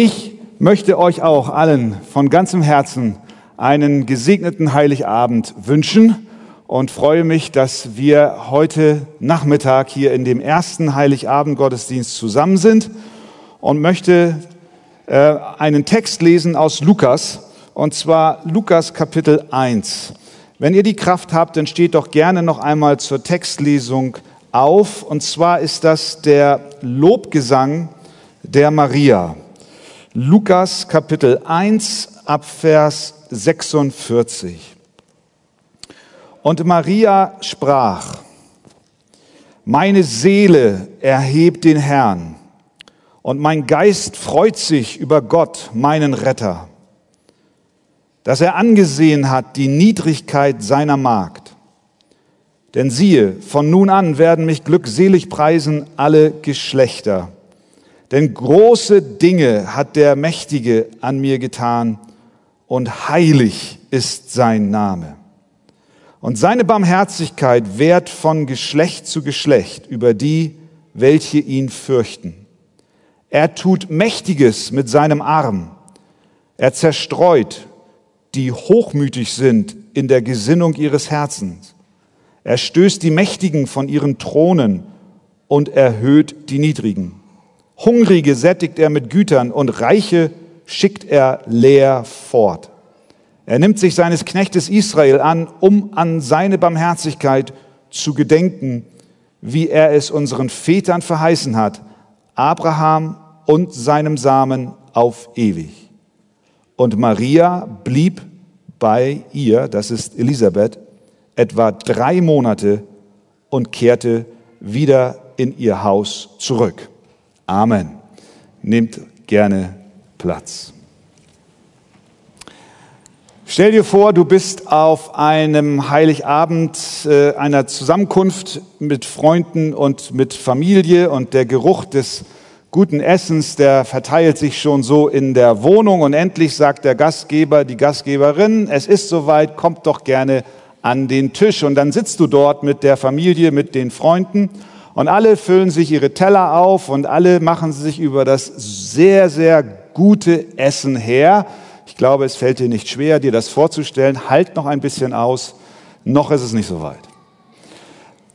Ich möchte euch auch allen von ganzem Herzen einen gesegneten Heiligabend wünschen und freue mich, dass wir heute Nachmittag hier in dem ersten Heiligabend-Gottesdienst zusammen sind und möchte äh, einen Text lesen aus Lukas, und zwar Lukas Kapitel 1. Wenn ihr die Kraft habt, dann steht doch gerne noch einmal zur Textlesung auf. Und zwar ist das der Lobgesang der Maria. Lukas Kapitel 1 ab Vers 46. Und Maria sprach, meine Seele erhebt den Herrn und mein Geist freut sich über Gott, meinen Retter, dass er angesehen hat die Niedrigkeit seiner Magd. Denn siehe, von nun an werden mich glückselig preisen alle Geschlechter. Denn große Dinge hat der Mächtige an mir getan und heilig ist sein Name. Und seine Barmherzigkeit währt von Geschlecht zu Geschlecht über die, welche ihn fürchten. Er tut Mächtiges mit seinem Arm. Er zerstreut, die hochmütig sind in der Gesinnung ihres Herzens. Er stößt die Mächtigen von ihren Thronen und erhöht die Niedrigen. Hungrige sättigt er mit Gütern und Reiche schickt er leer fort. Er nimmt sich seines Knechtes Israel an, um an seine Barmherzigkeit zu gedenken, wie er es unseren Vätern verheißen hat, Abraham und seinem Samen auf ewig. Und Maria blieb bei ihr, das ist Elisabeth, etwa drei Monate und kehrte wieder in ihr Haus zurück. Amen. Nehmt gerne Platz. Stell dir vor, du bist auf einem Heiligabend äh, einer Zusammenkunft mit Freunden und mit Familie und der Geruch des guten Essens, der verteilt sich schon so in der Wohnung und endlich sagt der Gastgeber, die Gastgeberin, es ist soweit, kommt doch gerne an den Tisch und dann sitzt du dort mit der Familie, mit den Freunden und alle füllen sich ihre Teller auf und alle machen sich über das sehr, sehr gute Essen her. Ich glaube, es fällt dir nicht schwer, dir das vorzustellen. Halt noch ein bisschen aus, noch ist es nicht so weit.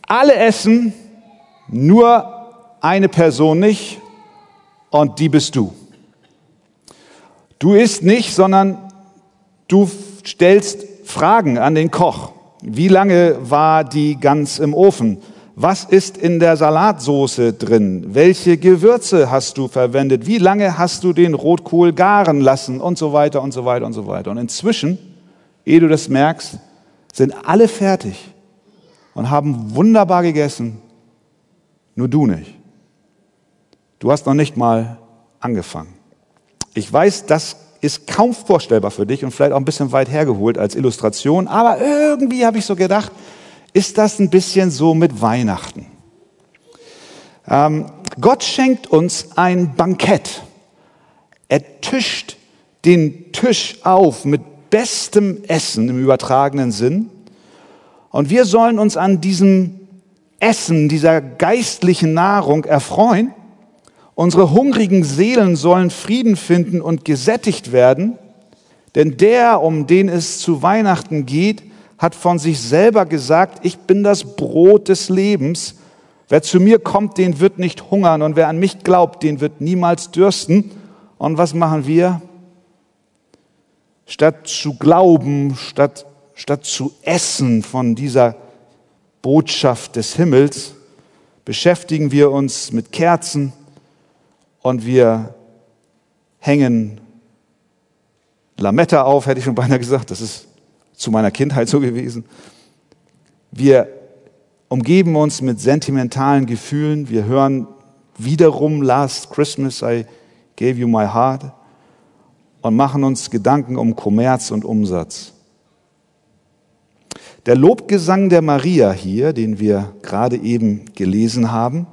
Alle essen, nur eine Person nicht und die bist du. Du isst nicht, sondern du stellst Fragen an den Koch. Wie lange war die Gans im Ofen? Was ist in der Salatsoße drin? Welche Gewürze hast du verwendet? Wie lange hast du den Rotkohl garen lassen? Und so weiter und so weiter und so weiter. Und inzwischen, ehe du das merkst, sind alle fertig und haben wunderbar gegessen. Nur du nicht. Du hast noch nicht mal angefangen. Ich weiß, das ist kaum vorstellbar für dich und vielleicht auch ein bisschen weit hergeholt als Illustration, aber irgendwie habe ich so gedacht, ist das ein bisschen so mit Weihnachten. Ähm, Gott schenkt uns ein Bankett. Er tischt den Tisch auf mit bestem Essen im übertragenen Sinn. Und wir sollen uns an diesem Essen, dieser geistlichen Nahrung erfreuen. Unsere hungrigen Seelen sollen Frieden finden und gesättigt werden. Denn der, um den es zu Weihnachten geht, hat von sich selber gesagt, ich bin das Brot des Lebens. Wer zu mir kommt, den wird nicht hungern und wer an mich glaubt, den wird niemals dürsten. Und was machen wir? Statt zu glauben, statt, statt zu essen von dieser Botschaft des Himmels, beschäftigen wir uns mit Kerzen und wir hängen Lametta auf, hätte ich schon beinahe gesagt. Das ist zu meiner Kindheit so gewesen. Wir umgeben uns mit sentimentalen Gefühlen. Wir hören wiederum Last Christmas I gave you my heart und machen uns Gedanken um Kommerz und Umsatz. Der Lobgesang der Maria hier, den wir gerade eben gelesen haben,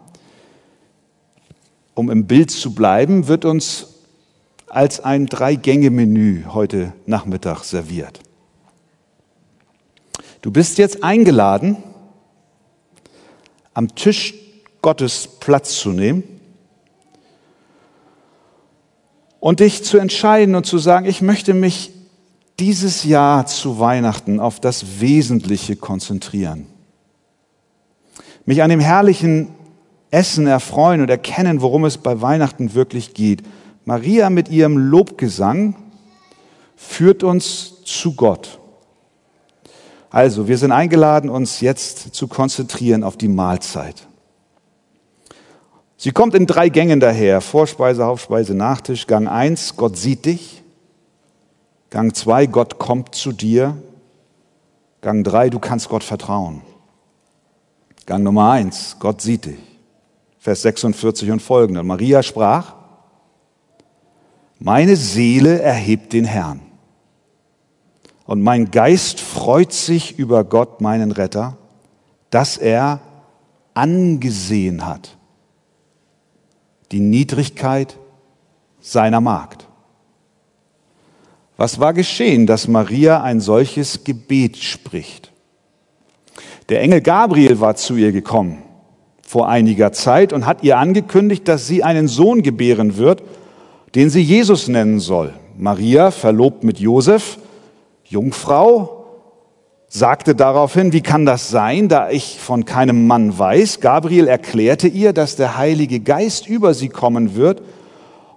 um im Bild zu bleiben, wird uns als ein Drei-Gänge-Menü heute Nachmittag serviert. Du bist jetzt eingeladen, am Tisch Gottes Platz zu nehmen. und dich zu entscheiden und zu sagen, ich möchte mich dieses Jahr zu Weihnachten auf das Wesentliche konzentrieren. Mich an dem herrlichen Essen erfreuen und erkennen, worum es bei Weihnachten wirklich geht. Maria mit ihrem Lobgesang führt uns zu Gott. Also, wir sind eingeladen, uns jetzt zu konzentrieren auf die Mahlzeit. Sie kommt in drei Gängen daher. Vorspeise, Hauptspeise, Nachtisch. Gang eins: Gott sieht dich. Gang zwei: Gott kommt zu dir. Gang drei: du kannst Gott vertrauen. Gang Nummer eins: Gott sieht dich. Vers 46 und folgende. Maria sprach, meine Seele erhebt den Herrn und mein Geist freut sich über Gott, meinen Retter, dass er angesehen hat die Niedrigkeit seiner Magd. Was war geschehen, dass Maria ein solches Gebet spricht? Der Engel Gabriel war zu ihr gekommen vor einiger Zeit und hat ihr angekündigt, dass sie einen Sohn gebären wird, den sie Jesus nennen soll. Maria, verlobt mit Josef, Jungfrau sagte daraufhin, wie kann das sein, da ich von keinem Mann weiß? Gabriel erklärte ihr, dass der Heilige Geist über sie kommen wird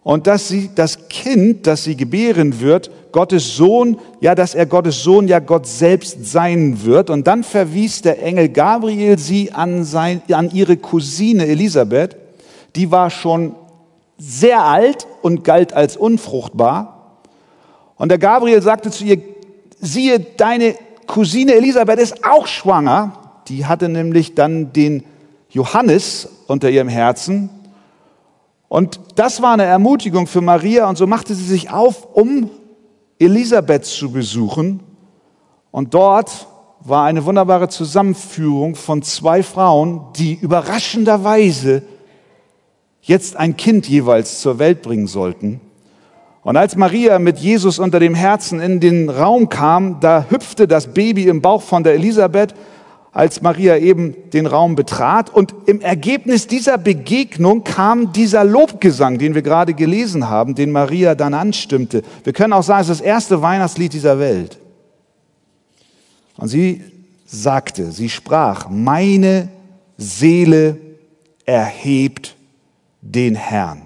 und dass sie das Kind, das sie gebären wird, Gottes Sohn, ja, dass er Gottes Sohn, ja Gott selbst sein wird. Und dann verwies der Engel Gabriel sie an, sein, an ihre Cousine Elisabeth. Die war schon sehr alt und galt als unfruchtbar. Und der Gabriel sagte zu ihr, siehe, deine Cousine Elisabeth ist auch schwanger. Die hatte nämlich dann den Johannes unter ihrem Herzen. Und das war eine Ermutigung für Maria. Und so machte sie sich auf, um Elisabeth zu besuchen. Und dort war eine wunderbare Zusammenführung von zwei Frauen, die überraschenderweise jetzt ein Kind jeweils zur Welt bringen sollten. Und als Maria mit Jesus unter dem Herzen in den Raum kam, da hüpfte das Baby im Bauch von der Elisabeth, als Maria eben den Raum betrat. Und im Ergebnis dieser Begegnung kam dieser Lobgesang, den wir gerade gelesen haben, den Maria dann anstimmte. Wir können auch sagen, es ist das erste Weihnachtslied dieser Welt. Und sie sagte, sie sprach, meine Seele erhebt den Herrn.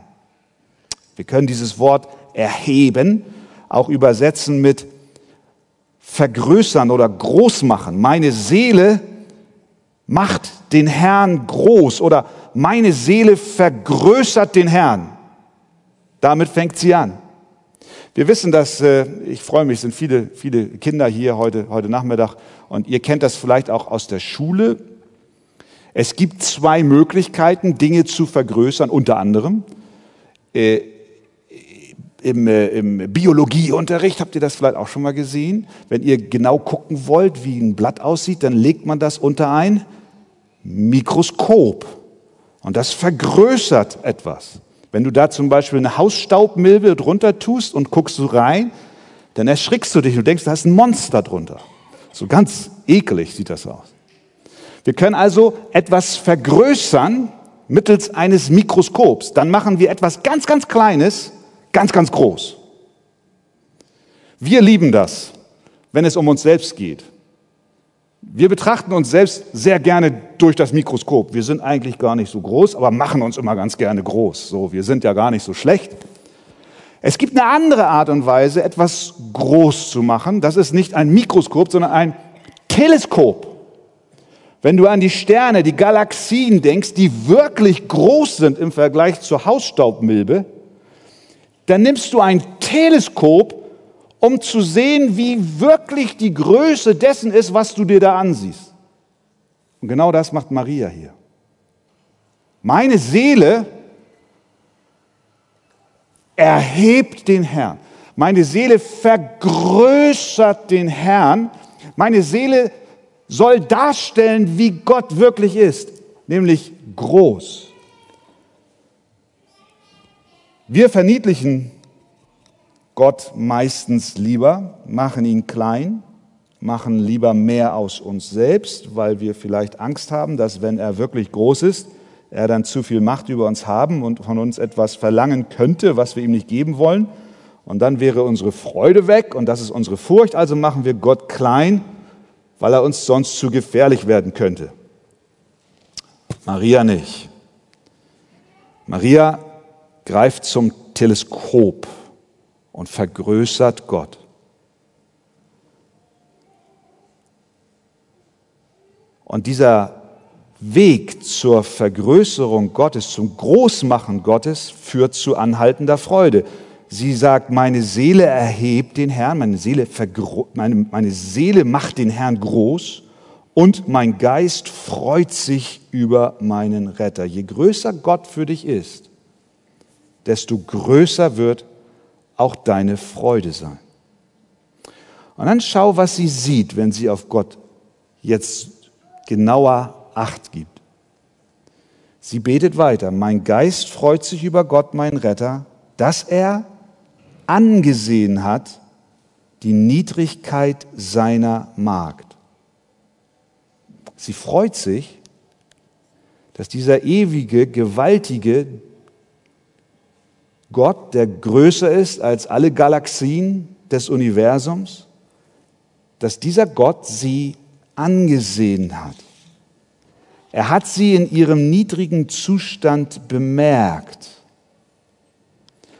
Wir können dieses Wort erheben, auch übersetzen mit vergrößern oder groß machen. Meine Seele macht den Herrn groß oder meine Seele vergrößert den Herrn. Damit fängt sie an. Wir wissen, dass, äh, ich freue mich, es sind viele, viele Kinder hier heute, heute Nachmittag und ihr kennt das vielleicht auch aus der Schule. Es gibt zwei Möglichkeiten, Dinge zu vergrößern, unter anderem. Äh, im, äh, im Biologieunterricht, habt ihr das vielleicht auch schon mal gesehen? Wenn ihr genau gucken wollt, wie ein Blatt aussieht, dann legt man das unter ein Mikroskop. Und das vergrößert etwas. Wenn du da zum Beispiel eine Hausstaubmilbe drunter tust und guckst du rein, dann erschrickst du dich und denkst, da ist ein Monster drunter. So ganz ekelig sieht das aus. Wir können also etwas vergrößern mittels eines Mikroskops. Dann machen wir etwas ganz, ganz Kleines Ganz, ganz groß. Wir lieben das, wenn es um uns selbst geht. Wir betrachten uns selbst sehr gerne durch das Mikroskop. Wir sind eigentlich gar nicht so groß, aber machen uns immer ganz gerne groß. So, wir sind ja gar nicht so schlecht. Es gibt eine andere Art und Weise, etwas groß zu machen. Das ist nicht ein Mikroskop, sondern ein Teleskop. Wenn du an die Sterne, die Galaxien denkst, die wirklich groß sind im Vergleich zur Hausstaubmilbe, dann nimmst du ein Teleskop, um zu sehen, wie wirklich die Größe dessen ist, was du dir da ansiehst. Und genau das macht Maria hier. Meine Seele erhebt den Herrn. Meine Seele vergrößert den Herrn. Meine Seele soll darstellen, wie Gott wirklich ist, nämlich groß. Wir verniedlichen Gott meistens lieber, machen ihn klein, machen lieber mehr aus uns selbst, weil wir vielleicht Angst haben, dass wenn er wirklich groß ist, er dann zu viel Macht über uns haben und von uns etwas verlangen könnte, was wir ihm nicht geben wollen. Und dann wäre unsere Freude weg und das ist unsere Furcht. Also machen wir Gott klein, weil er uns sonst zu gefährlich werden könnte. Maria nicht. Maria greift zum Teleskop und vergrößert Gott. Und dieser Weg zur Vergrößerung Gottes, zum Großmachen Gottes, führt zu anhaltender Freude. Sie sagt, meine Seele erhebt den Herrn, meine Seele, meine, meine Seele macht den Herrn groß und mein Geist freut sich über meinen Retter. Je größer Gott für dich ist, desto größer wird auch deine Freude sein. Und dann schau, was sie sieht, wenn sie auf Gott jetzt genauer Acht gibt. Sie betet weiter, mein Geist freut sich über Gott, mein Retter, dass er angesehen hat die Niedrigkeit seiner Magd. Sie freut sich, dass dieser ewige, gewaltige Gott, der größer ist als alle Galaxien des Universums, dass dieser Gott sie angesehen hat. Er hat sie in ihrem niedrigen Zustand bemerkt.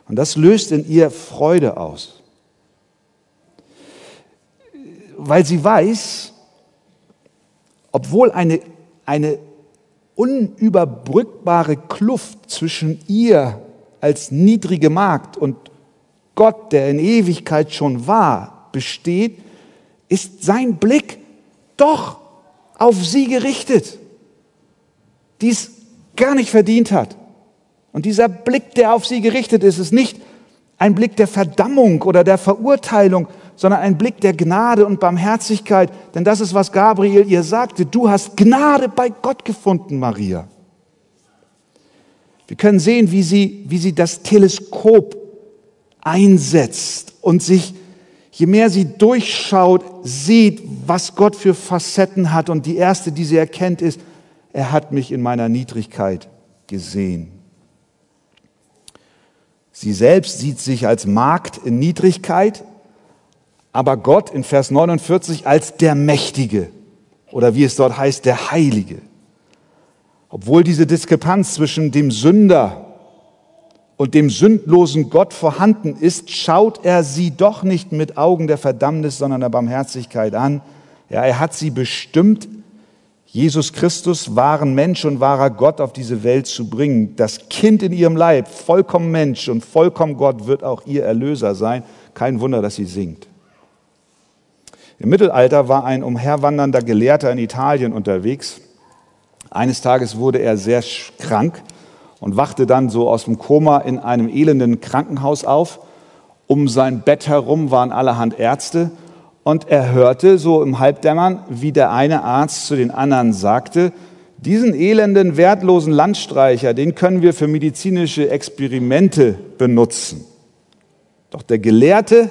Und das löst in ihr Freude aus. Weil sie weiß, obwohl eine, eine unüberbrückbare Kluft zwischen ihr als niedrige Magd und Gott, der in Ewigkeit schon war, besteht, ist sein Blick doch auf sie gerichtet, die es gar nicht verdient hat. Und dieser Blick, der auf sie gerichtet ist, ist nicht ein Blick der Verdammung oder der Verurteilung, sondern ein Blick der Gnade und Barmherzigkeit. Denn das ist, was Gabriel ihr sagte. Du hast Gnade bei Gott gefunden, Maria. Wir können sehen, wie sie, wie sie das Teleskop einsetzt und sich, je mehr sie durchschaut, sieht, was Gott für Facetten hat. Und die erste, die sie erkennt, ist, er hat mich in meiner Niedrigkeit gesehen. Sie selbst sieht sich als Magd in Niedrigkeit, aber Gott in Vers 49 als der Mächtige oder wie es dort heißt, der Heilige. Obwohl diese Diskrepanz zwischen dem Sünder und dem sündlosen Gott vorhanden ist, schaut er sie doch nicht mit Augen der Verdammnis, sondern der Barmherzigkeit an. Ja, er hat sie bestimmt, Jesus Christus, wahren Mensch und wahrer Gott auf diese Welt zu bringen. Das Kind in ihrem Leib, vollkommen Mensch und vollkommen Gott, wird auch ihr Erlöser sein. Kein Wunder, dass sie singt. Im Mittelalter war ein umherwandernder Gelehrter in Italien unterwegs. Eines Tages wurde er sehr krank und wachte dann so aus dem Koma in einem elenden Krankenhaus auf. Um sein Bett herum waren allerhand Ärzte und er hörte so im Halbdämmern, wie der eine Arzt zu den anderen sagte, diesen elenden, wertlosen Landstreicher, den können wir für medizinische Experimente benutzen. Doch der Gelehrte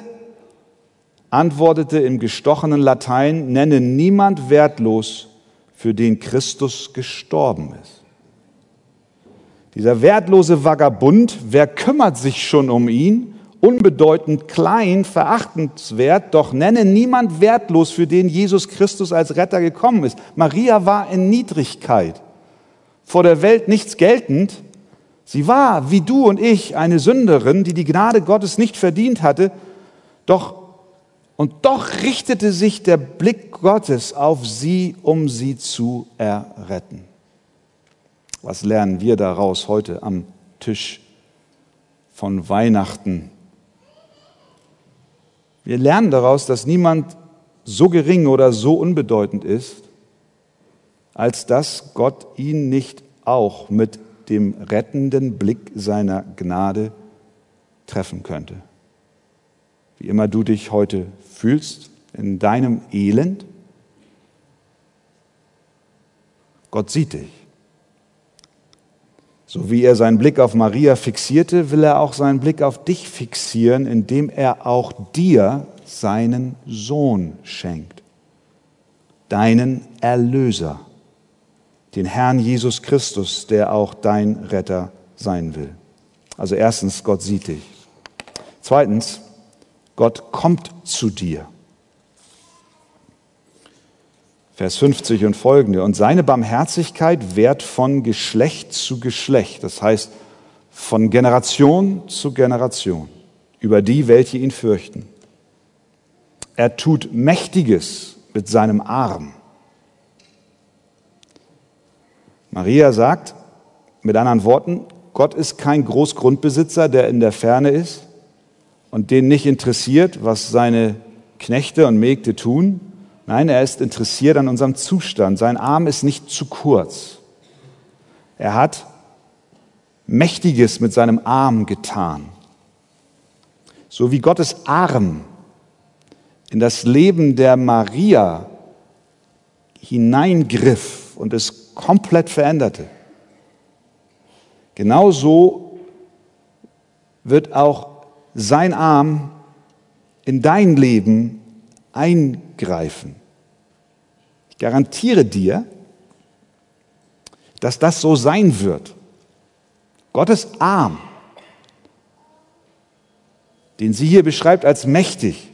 antwortete im gestochenen Latein, nenne niemand wertlos, für den Christus gestorben ist. Dieser wertlose Vagabund, wer kümmert sich schon um ihn? Unbedeutend, klein, verachtenswert, doch nenne niemand wertlos, für den Jesus Christus als Retter gekommen ist. Maria war in Niedrigkeit, vor der Welt nichts geltend. Sie war, wie du und ich, eine Sünderin, die die Gnade Gottes nicht verdient hatte, doch und doch richtete sich der Blick Gottes auf sie, um sie zu erretten. Was lernen wir daraus heute am Tisch von Weihnachten? Wir lernen daraus, dass niemand so gering oder so unbedeutend ist, als dass Gott ihn nicht auch mit dem rettenden Blick seiner Gnade treffen könnte. Wie immer du dich heute fühlst in deinem Elend, Gott sieht dich. So wie er seinen Blick auf Maria fixierte, will er auch seinen Blick auf dich fixieren, indem er auch dir seinen Sohn schenkt, deinen Erlöser, den Herrn Jesus Christus, der auch dein Retter sein will. Also erstens, Gott sieht dich. Zweitens, Gott kommt zu dir. Vers 50 und folgende. Und seine Barmherzigkeit währt von Geschlecht zu Geschlecht, das heißt von Generation zu Generation, über die, welche ihn fürchten. Er tut Mächtiges mit seinem Arm. Maria sagt, mit anderen Worten, Gott ist kein Großgrundbesitzer, der in der Ferne ist und den nicht interessiert, was seine Knechte und Mägde tun. Nein, er ist interessiert an unserem Zustand. Sein Arm ist nicht zu kurz. Er hat Mächtiges mit seinem Arm getan. So wie Gottes Arm in das Leben der Maria hineingriff und es komplett veränderte. Genauso wird auch sein Arm in dein Leben eingreifen. Ich garantiere dir, dass das so sein wird. Gottes Arm, den sie hier beschreibt als mächtig,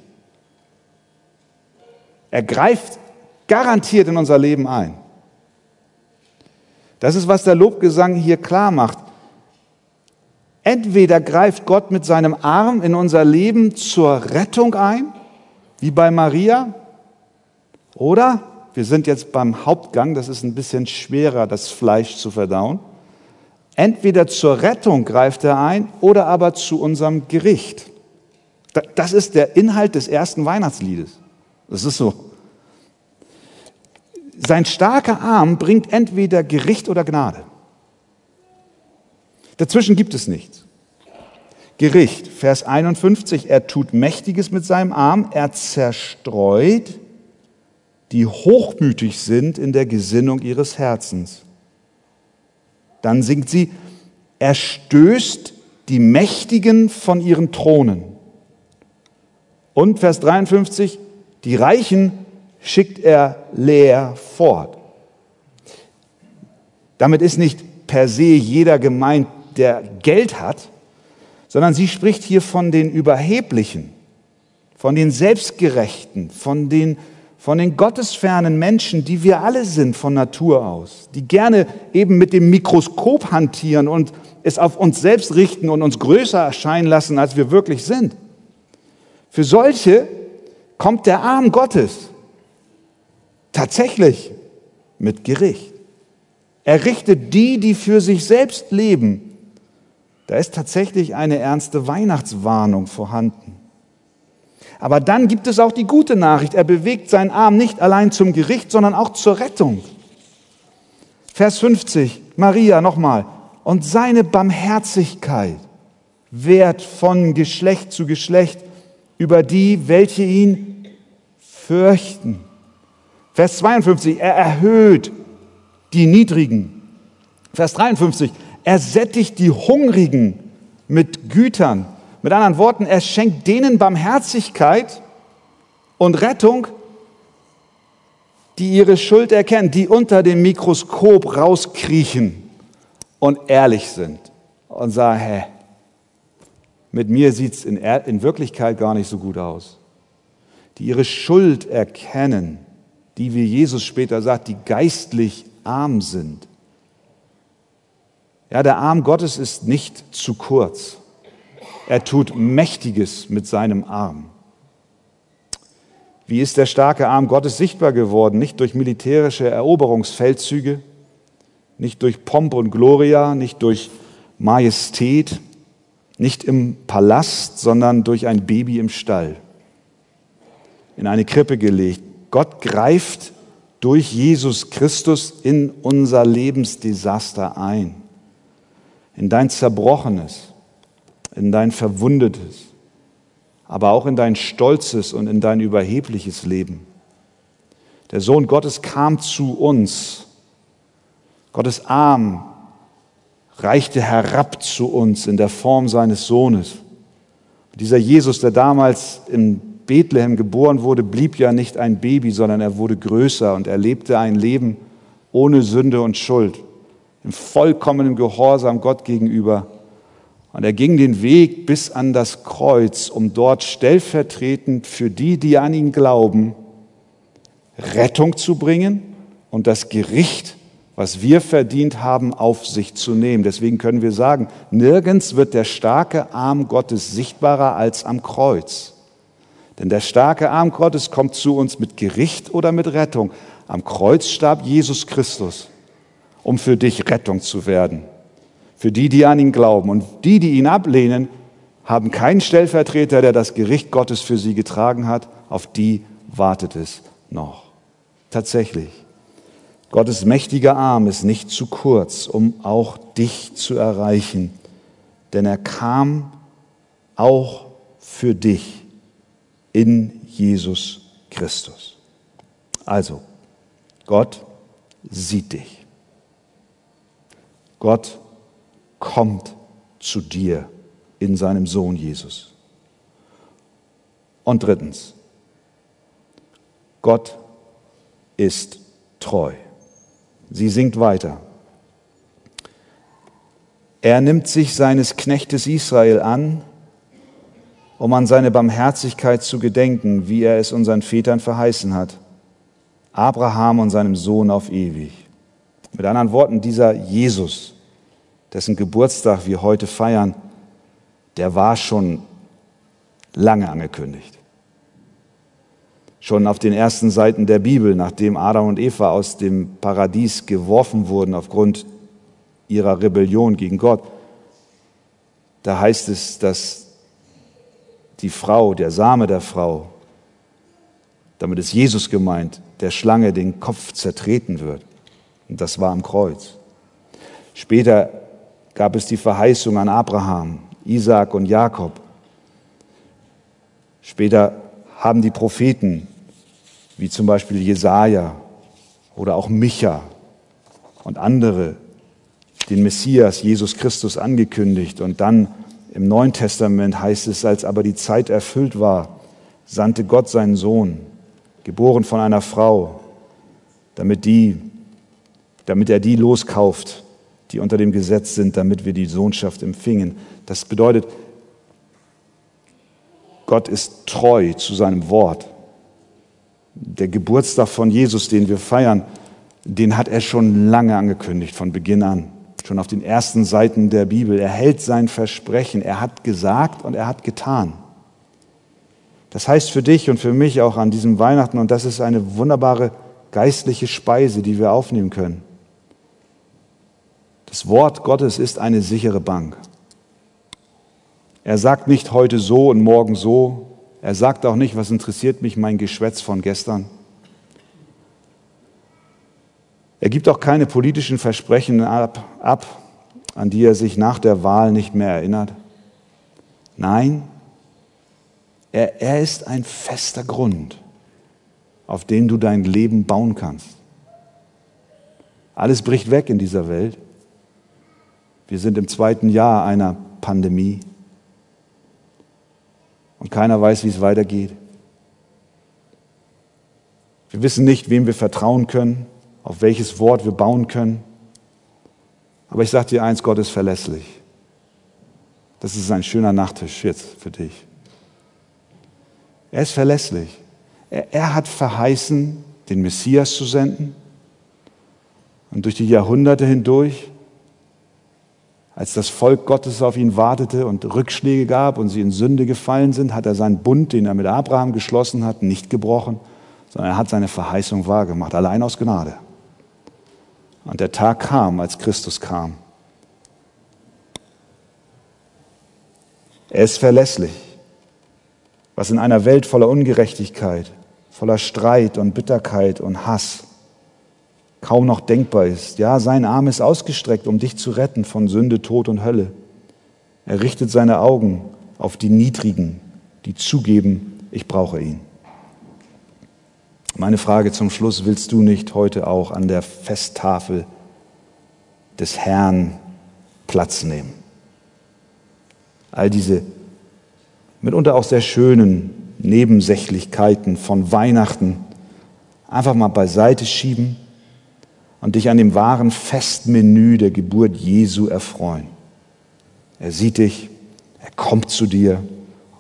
er greift garantiert in unser Leben ein. Das ist, was der Lobgesang hier klar macht. Entweder greift Gott mit seinem Arm in unser Leben zur Rettung ein, wie bei Maria, oder wir sind jetzt beim Hauptgang, das ist ein bisschen schwerer, das Fleisch zu verdauen. Entweder zur Rettung greift er ein oder aber zu unserem Gericht. Das ist der Inhalt des ersten Weihnachtsliedes. Das ist so. Sein starker Arm bringt entweder Gericht oder Gnade. Dazwischen gibt es nichts. Gericht, Vers 51, er tut Mächtiges mit seinem Arm, er zerstreut, die hochmütig sind in der Gesinnung ihres Herzens. Dann singt sie, er stößt die Mächtigen von ihren Thronen. Und Vers 53, die Reichen schickt er leer fort. Damit ist nicht per se jeder gemeint, der Geld hat, sondern sie spricht hier von den Überheblichen, von den Selbstgerechten, von den, von den gottesfernen Menschen, die wir alle sind von Natur aus, die gerne eben mit dem Mikroskop hantieren und es auf uns selbst richten und uns größer erscheinen lassen, als wir wirklich sind. Für solche kommt der Arm Gottes tatsächlich mit Gericht. Er richtet die, die für sich selbst leben, da ist tatsächlich eine ernste Weihnachtswarnung vorhanden. Aber dann gibt es auch die gute Nachricht. Er bewegt seinen Arm nicht allein zum Gericht, sondern auch zur Rettung. Vers 50, Maria nochmal. Und seine Barmherzigkeit wehrt von Geschlecht zu Geschlecht über die, welche ihn fürchten. Vers 52, er erhöht die Niedrigen. Vers 53, er sättigt die Hungrigen mit Gütern. Mit anderen Worten, er schenkt denen Barmherzigkeit und Rettung, die ihre Schuld erkennen, die unter dem Mikroskop rauskriechen und ehrlich sind und sagen, hä, mit mir sieht es in, in Wirklichkeit gar nicht so gut aus. Die ihre Schuld erkennen, die, wie Jesus später sagt, die geistlich arm sind. Ja, der Arm Gottes ist nicht zu kurz. Er tut Mächtiges mit seinem Arm. Wie ist der starke Arm Gottes sichtbar geworden? Nicht durch militärische Eroberungsfeldzüge, nicht durch Pomp und Gloria, nicht durch Majestät, nicht im Palast, sondern durch ein Baby im Stall, in eine Krippe gelegt. Gott greift durch Jesus Christus in unser Lebensdesaster ein in dein Zerbrochenes, in dein Verwundetes, aber auch in dein stolzes und in dein überhebliches Leben. Der Sohn Gottes kam zu uns. Gottes Arm reichte herab zu uns in der Form seines Sohnes. Dieser Jesus, der damals in Bethlehem geboren wurde, blieb ja nicht ein Baby, sondern er wurde größer und er lebte ein Leben ohne Sünde und Schuld, im vollkommenen Gehorsam Gott gegenüber. Und er ging den Weg bis an das Kreuz, um dort stellvertretend für die, die an ihn glauben, Rettung zu bringen und das Gericht, was wir verdient haben, auf sich zu nehmen. Deswegen können wir sagen, nirgends wird der starke Arm Gottes sichtbarer als am Kreuz. Denn der starke Arm Gottes kommt zu uns mit Gericht oder mit Rettung. Am Kreuz starb Jesus Christus, um für dich Rettung zu werden. Für die, die an ihn glauben. Und die, die ihn ablehnen, haben keinen Stellvertreter, der das Gericht Gottes für sie getragen hat. Auf die wartet es noch. Tatsächlich. Gottes mächtiger Arm ist nicht zu kurz, um auch dich zu erreichen, denn er kam auch für dich in Jesus Christus. Also, Gott sieht dich. Gott kommt zu dir in seinem Sohn Jesus. Und drittens, Gott ist treu. Sie singt weiter. Er nimmt sich seines Knechtes Israel an, um an seine Barmherzigkeit zu gedenken, wie er es unseren Vätern verheißen hat, Abraham und seinem Sohn auf ewig. Mit anderen Worten, dieser Jesus, dessen Geburtstag wir heute feiern, der war schon lange angekündigt schon auf den ersten Seiten der Bibel, nachdem Adam und Eva aus dem Paradies geworfen wurden aufgrund ihrer Rebellion gegen Gott, da heißt es, dass die Frau, der Same der Frau, damit ist Jesus gemeint, der Schlange den Kopf zertreten wird. Und das war am Kreuz. Später gab es die Verheißung an Abraham, Isaak und Jakob. Später haben die Propheten wie zum Beispiel Jesaja oder auch Micha und andere den Messias, Jesus Christus, angekündigt. Und dann im Neuen Testament heißt es, als aber die Zeit erfüllt war, sandte Gott seinen Sohn, geboren von einer Frau, damit, die, damit er die loskauft, die unter dem Gesetz sind, damit wir die Sohnschaft empfingen. Das bedeutet, Gott ist treu zu seinem Wort der Geburtstag von Jesus, den wir feiern, den hat er schon lange angekündigt, von Beginn an. Schon auf den ersten Seiten der Bibel. Er hält sein Versprechen. Er hat gesagt und er hat getan. Das heißt für dich und für mich auch an diesem Weihnachten, und das ist eine wunderbare geistliche Speise, die wir aufnehmen können. Das Wort Gottes ist eine sichere Bank. Er sagt nicht heute so und morgen so, er sagt auch nicht, was interessiert mich mein Geschwätz von gestern. Er gibt auch keine politischen Versprechen ab, ab, an die er sich nach der Wahl nicht mehr erinnert. Nein, er, er ist ein fester Grund, auf den du dein Leben bauen kannst. Alles bricht weg in dieser Welt. Wir sind im zweiten Jahr einer Pandemie und keiner weiß, wie es weitergeht. Wir wissen nicht, wem wir vertrauen können, auf welches Wort wir bauen können. Aber ich sage dir eins, Gott ist verlässlich. Das ist ein schöner Nachtisch jetzt für dich. Er ist verlässlich. Er, er hat verheißen, den Messias zu senden. Und durch die Jahrhunderte hindurch als das Volk Gottes auf ihn wartete und Rückschläge gab und sie in Sünde gefallen sind, hat er seinen Bund, den er mit Abraham geschlossen hat, nicht gebrochen, sondern er hat seine Verheißung wahrgemacht, allein aus Gnade. Und der Tag kam, als Christus kam. Er ist verlässlich, was in einer Welt voller Ungerechtigkeit, voller Streit und Bitterkeit und Hass kaum noch denkbar ist. Ja, sein Arm ist ausgestreckt, um dich zu retten von Sünde, Tod und Hölle. Er richtet seine Augen auf die Niedrigen, die zugeben, ich brauche ihn. Meine Frage zum Schluss, willst du nicht heute auch an der Festtafel des Herrn Platz nehmen? All diese mitunter auch sehr schönen Nebensächlichkeiten von Weihnachten einfach mal beiseite schieben und dich an dem wahren Festmenü der Geburt Jesu erfreuen. Er sieht dich, er kommt zu dir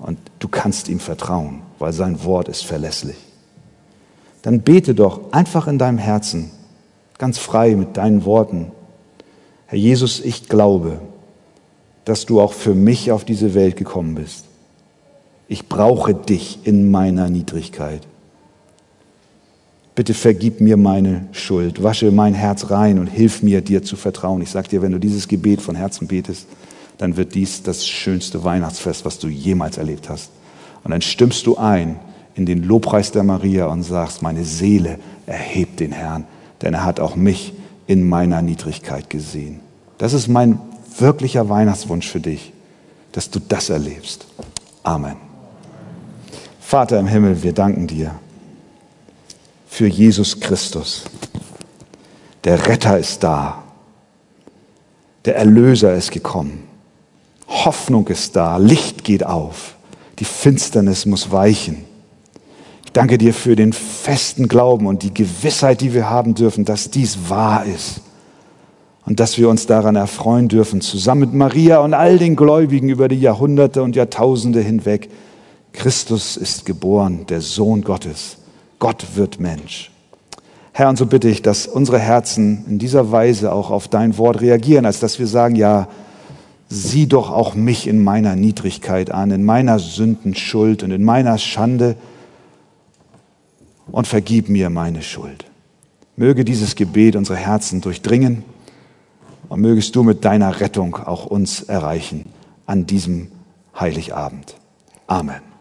und du kannst ihm vertrauen, weil sein Wort ist verlässlich. Dann bete doch einfach in deinem Herzen, ganz frei mit deinen Worten. Herr Jesus, ich glaube, dass du auch für mich auf diese Welt gekommen bist. Ich brauche dich in meiner Niedrigkeit. Bitte vergib mir meine Schuld, wasche mein Herz rein und hilf mir, dir zu vertrauen. Ich sage dir, wenn du dieses Gebet von Herzen betest, dann wird dies das schönste Weihnachtsfest, was du jemals erlebt hast. Und dann stimmst du ein in den Lobpreis der Maria und sagst, meine Seele erhebt den Herrn, denn er hat auch mich in meiner Niedrigkeit gesehen. Das ist mein wirklicher Weihnachtswunsch für dich, dass du das erlebst. Amen. Vater im Himmel, wir danken dir für Jesus Christus. Der Retter ist da. Der Erlöser ist gekommen. Hoffnung ist da. Licht geht auf. Die Finsternis muss weichen. Ich danke dir für den festen Glauben und die Gewissheit, die wir haben dürfen, dass dies wahr ist. Und dass wir uns daran erfreuen dürfen, zusammen mit Maria und all den Gläubigen über die Jahrhunderte und Jahrtausende hinweg. Christus ist geboren, der Sohn Gottes. Gott wird Mensch. Herr, und so bitte ich, dass unsere Herzen in dieser Weise auch auf dein Wort reagieren, als dass wir sagen, ja, sieh doch auch mich in meiner Niedrigkeit an, in meiner Sündenschuld und in meiner Schande und vergib mir meine Schuld. Möge dieses Gebet unsere Herzen durchdringen und mögest du mit deiner Rettung auch uns erreichen an diesem Heiligabend. Amen.